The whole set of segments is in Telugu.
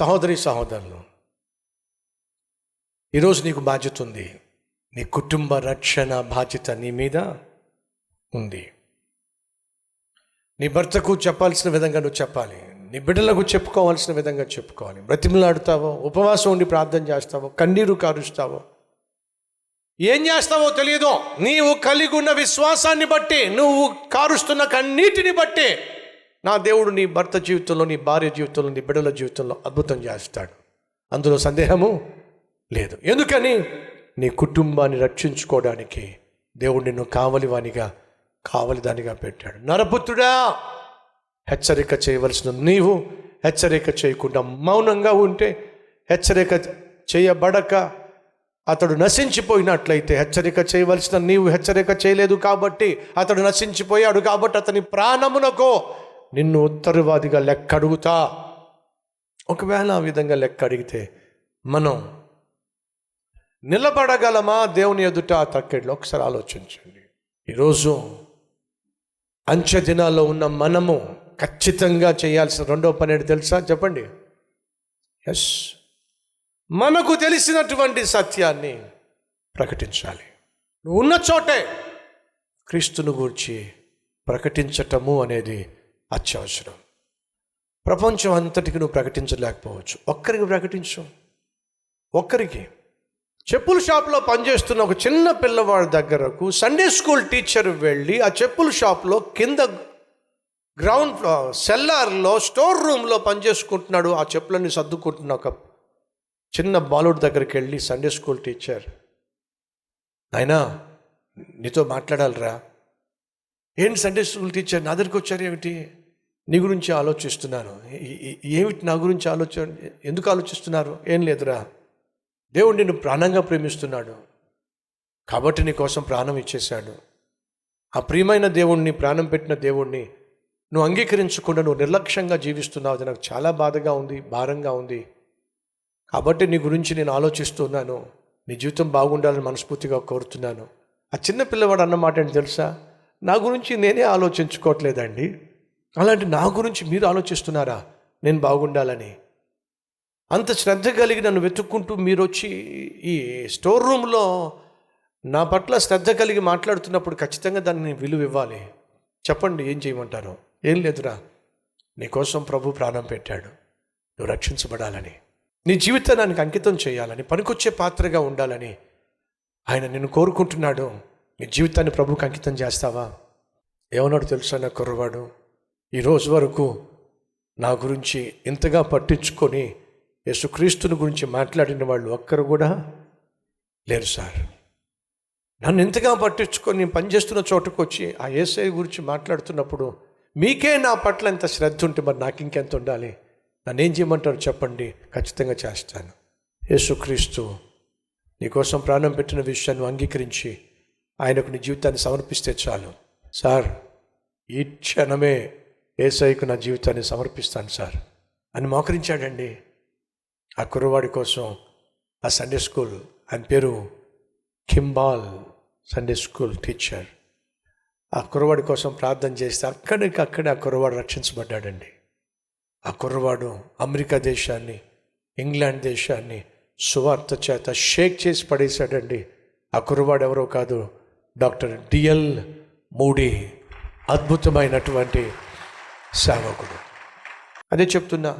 సహోదరి సహోదరులు ఈరోజు నీకు బాధ్యత ఉంది. నీ కుటుంబ రక్షణ బాధ్యత నీ మీద ఉంది. నీ భర్తకు చెప్పాల్సిన విధంగా నువ్వు చెప్పాలి. నీ బిడ్డలకు చెప్పుకోవాల్సిన విధంగా చెప్పుకోవాలి. బ్రతిమలాడుతావో ఉపవాసం ఉండి ప్రార్థన చేస్తావో కన్నీరు కారుస్తావో ఏం చేస్తావో తెలియదు నీవు కలిగి ఉన్న విశ్వాసాన్ని బట్టి నువ్వు కారుస్తున్న కన్నీటిని బట్టి నా దేవుడు నీ భర్త జీవితంలో నీ భార్య జీవితంలో నీ బిడ్డల జీవితంలో అద్భుతం చేస్తాడు. అందులో సందేహము లేదు. ఎందుకని? నీ కుటుంబాన్ని రక్షించుకోవడానికి దేవుడు నిన్ను కావలివానిగా కావలిదానిగా పెట్టాడు. నరపుత్రుడా హెచ్చరిక చేయవలసిన నీవు హెచ్చరిక చేయకుండా మౌనంగా ఉంటే హెచ్చరిక చేయబడక అతడు నశించిపోయినట్లయితే హెచ్చరిక చేయవలసిన నీవు హెచ్చరిక చేయలేదు కాబట్టి అతడు నశించిపోయాడు కాబట్టి అతని ప్రాణమునకో నిన్ను ఉత్తరవాదిగా లెక్క అడుగుతా ఒకవేళ ఆ విధంగా లెక్క అడిగితే మనం నిలబడగలమా దేవుని ఎదుట? ఆ తక్కెడ్లో. ఒకసారి ఆలోచించండి. ఈరోజు అంచె దినాల్లో ఉన్న మనము ఖచ్చితంగా చేయాల్సిన రెండో పని ఏంటి తెలుసా? చెప్పండి. ఎస్ మనకు తెలిసినటువంటి సత్యాన్ని ప్రకటించాలి. నువ్వు ఉన్న చోటే క్రీస్తును గూర్చి ప్రకటించటము అనేది అత్యవసరం. ప్రపంచం అంతటికి నువ్వు ప్రకటించలేకపోవచ్చు. ఒక్కరికి ప్రకటించు. ఒక్కరికి. చెప్పుల షాప్లో పనిచేస్తున్న ఒక చిన్న పిల్లవాడి దగ్గరకు సండే స్కూల్ టీచర్ వెళ్ళి ఆ చెప్పుల షాప్లో కింద గ్రౌండ్ ఫ్లోర్ సెల్లార్లో స్టోర్ రూమ్లో పనిచేసుకుంటున్నాడు. ఆ చెప్పులన్నీ సర్దుకుంటున్న ఒక చిన్న బాలుడి దగ్గరికి వెళ్ళి సండే స్కూల్ టీచర్ నాయనా నీతో మాట్లాడాలిరా. ఏంటి సండే స్కూల్ టీచర్ నా దగ్గరికి వచ్చారు ఏమిటి? నీ గురించి ఆలోచిస్తున్నాను ఏమిటి నా గురించి ఆలోచ ఎందుకు ఆలోచిస్తున్నారు? ఏం లేదురా. దేవుడు నిన్ను ప్రాణంగా ప్రేమిస్తున్నాడు. కాబట్టి నీ కోసం ప్రాణం ఇచ్చేశాడు. ఆ ప్రియమైన దేవుణ్ణి ప్రాణం పెట్టిన దేవుణ్ణి నువ్వు అంగీకరించకుండా నువ్వు నిర్లక్ష్యంగా జీవిస్తున్నావు. అది నాకు చాలా బాధగా ఉంది భారంగా ఉంది. కాబట్టి నీ గురించి నేను ఆలోచిస్తున్నాను. నీ జీవితం బాగుండాలని మనస్ఫూర్తిగా కోరుతున్నాను. ఆ చిన్న పిల్లవాడు అన్నమాట ఏంటి తెలుసా? నా గురించి నేనే ఆలోచించుకోవట్లేదండి. అలాంటి నా గురించి మీరు ఆలోచిస్తున్నారా? నేను బాగుండాలని. అంత శ్రద్ధ కలిగి నన్ను వెతుక్కుంటూ మీరు వచ్చి ఈ స్టోర్ రూమ్లో నా పట్ల శ్రద్ధ కలిగి మాట్లాడుతున్నప్పుడు ఖచ్చితంగా దాన్ని విలువ ఇవ్వాలి. చెప్పండి ఏం చేయమంటారు? ఏం లేదురా. నీకోసం ప్రభు ప్రాణం పెట్టాడు. నువ్వు రక్షించబడాలని. నీ జీవితానికి అంకితం చేయాలని పనికొచ్చే పాత్రగా ఉండాలని. ఆయన నిన్ను కోరుకుంటున్నాడు. నీ జీవితాన్ని ప్రభుకి అంకితం చేస్తావా? ఏమన్నాడు తెలుసా నా కుర్రవాడు? ఈరోజు వరకు నా గురించి ఇంతగా పట్టించుకొని యేసుక్రీస్తుని గురించి మాట్లాడిన వాళ్ళు ఒక్కరు కూడా లేరు సార్. నన్ను ఇంతగా పట్టించుకొని నేను పనిచేస్తున్న చోటుకు వచ్చి ఆ ఏసఐ గురించి మాట్లాడుతున్నప్పుడు మీకే నా పట్ల ఎంత శ్రద్ధ ఉంటే మరి నాకు ఇంకెంత ఉండాలి? నన్ను ఏం చేయమంటారు చెప్పండి. ఖచ్చితంగా చేస్తాను. యేసుక్రీస్తు నీకోసం ప్రాణం పెట్టిన విషయాన్ని అంగీకరించి ఆయనకు నీ జీవితాన్ని సమర్పిస్తే చాలు. సార్ ఈ క్షణమే ఏసైకు నా జీవితాన్ని సమర్పిస్తాను సార్. అని మోకరించాడండి. ఆ కుర్రవాడి కోసం ఆ సండే స్కూల్ ఆయన పేరు కింబాల్ సండే స్కూల్ టీచర్ ఆ కుర్రవాడి కోసం ప్రార్థన చేస్తే అక్కడికి అక్కడే ఆ కుర్రవాడు రక్షించబడ్డాడండి. ఆ కుర్రవాడు అమెరికా దేశాన్ని ఇంగ్లాండ్ దేశాన్ని సువార్త చేత షేక్ చేసి పడేశాడండి. ఆ కుర్రవాడు ఎవరో కాదు డాక్టర్ డిఎల్ మూడీ అద్భుతమైనటువంటి సేవకుడు. అదే చెప్తున్నా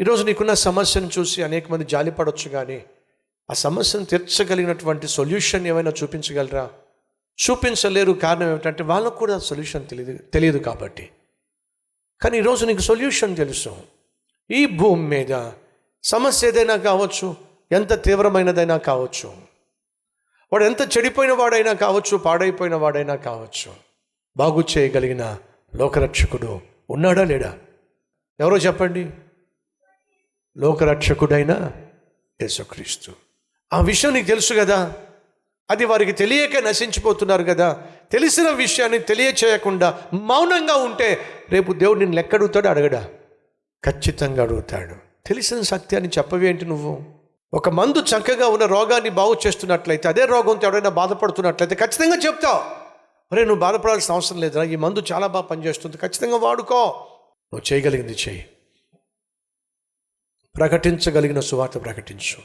ఈరోజు నీకున్న సమస్యను చూసి అనేక మంది జాలిపడవచ్చు కానీ ఆ సమస్యను తీర్చగలిగినటువంటి సొల్యూషన్ ఏమైనా చూపించగలరా? చూపించలేరు కారణం ఏమిటంటే వాళ్ళకు కూడా సొల్యూషన్ తెలియదు తెలియదు కాబట్టి. కానీ ఈరోజు నీకు సొల్యూషన్ తెలుసు. ఈ భూమి మీద సమస్య ఏదైనా కావచ్చు ఎంత తీవ్రమైనదైనా కావచ్చు వాడు ఎంత చెడిపోయిన వాడైనా కావచ్చు పాడైపోయిన వాడైనా కావచ్చు బాగు చేయగలిగిన లోకరక్షకుడు ఉన్నాడా లేడా? ఎవరో చెప్పండి. లోకరక్షకుడైన యేసుక్రీస్తు. ఆ విషయం నీకు తెలుసు కదా? అది వారికి తెలియక నశించిపోతున్నారు కదా? తెలిసిన విషయాన్ని తెలియచేయకుండా మౌనంగా ఉంటే రేపు దేవుడు నిన్ను లెక్కడుగుతాడు అడగడా? ఖచ్చితంగా అడుగుతాడు. తెలిసిన సత్యాన్ని చెప్పవేంటి నువ్వు? ఒక మందు చక్కగా ఉన్న రోగాన్ని బాగు చేస్తున్నట్లయితే అదే రోగంతో ఎవరైనా బాధపడుతున్నట్లయితే ఖచ్చితంగా చెప్తావు. అరే నువ్వు బాధపడాల్సిన అవసరం లేదురా. ఈ మందు చాలా బాగా పనిచేస్తుంది. ఖచ్చితంగా వాడుకో. నువ్వు చేయగలిగింది చేయి. ప్రకటించగలిగిన సువార్త ప్రకటించు.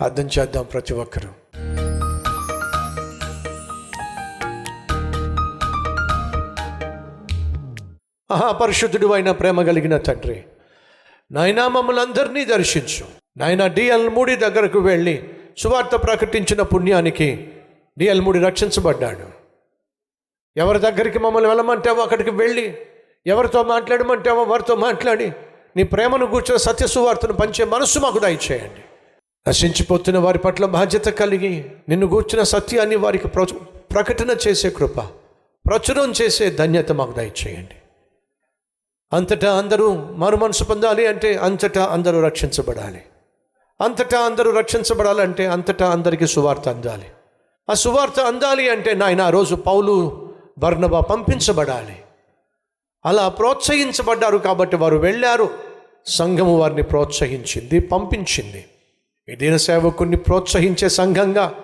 అర్థం చేద్దాం ప్రతి ఒక్కరూ. మహాపరిశుద్ధుడు అయిన ప్రేమ కలిగిన తండ్రి నాయనా మమ్మల్ని అందరినీ దర్శించు. నాయన డిఎల్ మూడి దగ్గరకు వెళ్ళి సువార్త ప్రకటించిన పుణ్యానికి డిఎల్ రక్షించబడ్డాడు. ఎవరి దగ్గరికి మమ్మల్ని వెళ్ళమంటావో అక్కడికి వెళ్ళి ఎవరితో మాట్లాడమంటావో వారితో మాట్లాడి నీ ప్రేమను కూర్చున్న సత్య సువార్తను పంచే మనస్సు మాకు దయచేయండి. నశించిపోతున్న వారి పట్ల బాధ్యత కలిగి నిన్ను కూర్చున్న సత్యాన్ని వారికి ప్ర ప్రకటన చేసే కృప ప్రచురం చేసే ధన్యత మాకు దయచేయండి. అంతటా అందరూ మరు మనసు పొందాలి అంటే అంతటా అందరూ రక్షించబడాలి. అంతటా అందరూ రక్షించబడాలంటే అంతటా అందరికీ సువార్త అందాలి. ఆ సువార్త అందాలి అంటే నాయన ఆ రోజు పౌలు బర్ణబా పంపించబడాలి. అలా ప్రోత్సహించబడ్డారు కాబట్టి వారు వెళ్ళారు. సంఘము వారిని ప్రోత్సహించింది పంపించింది. ఈ దీన సేవకుడిని ప్రోత్సహించే సంఘంగా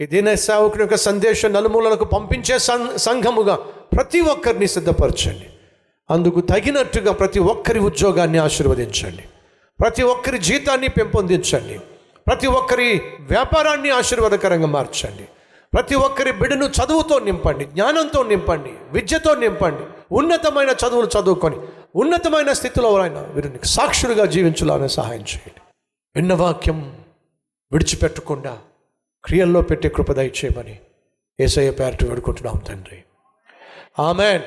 ఈ దీన సేవకుని యొక్క సందేశం నలుమూలలకు పంపించే సం సంఘముగా ప్రతి ఒక్కరిని సిద్ధపరచండి. అందుకు తగినట్టుగా ప్రతి ఒక్కరి ఉద్యోగాన్ని ఆశీర్వదించండి. ప్రతి ఒక్కరి జీతాన్ని పెంపొందించండి. ప్రతి ఒక్కరి వ్యాపారాన్ని ఆశీర్వాదకరంగా మార్చండి. ప్రతి ఒక్కరి బిడ్డను చదువుతో నింపండి జ్ఞానంతో నింపండి విద్యతో నింపండి ఉన్నతమైన చదువులు చదువుకొని ఉన్నతమైన స్థితిలో ఆయన వీరిని సాక్షులుగా జీవించాలని సహాయం చేయండి. విన్న వాక్యం విడిచిపెట్టకుండా క్రియల్లో పెట్టే కృపదయ చేయమని ఏసయ్య పేరటి వేడుకుంటున్నాం తండ్రి. ఆమెన్.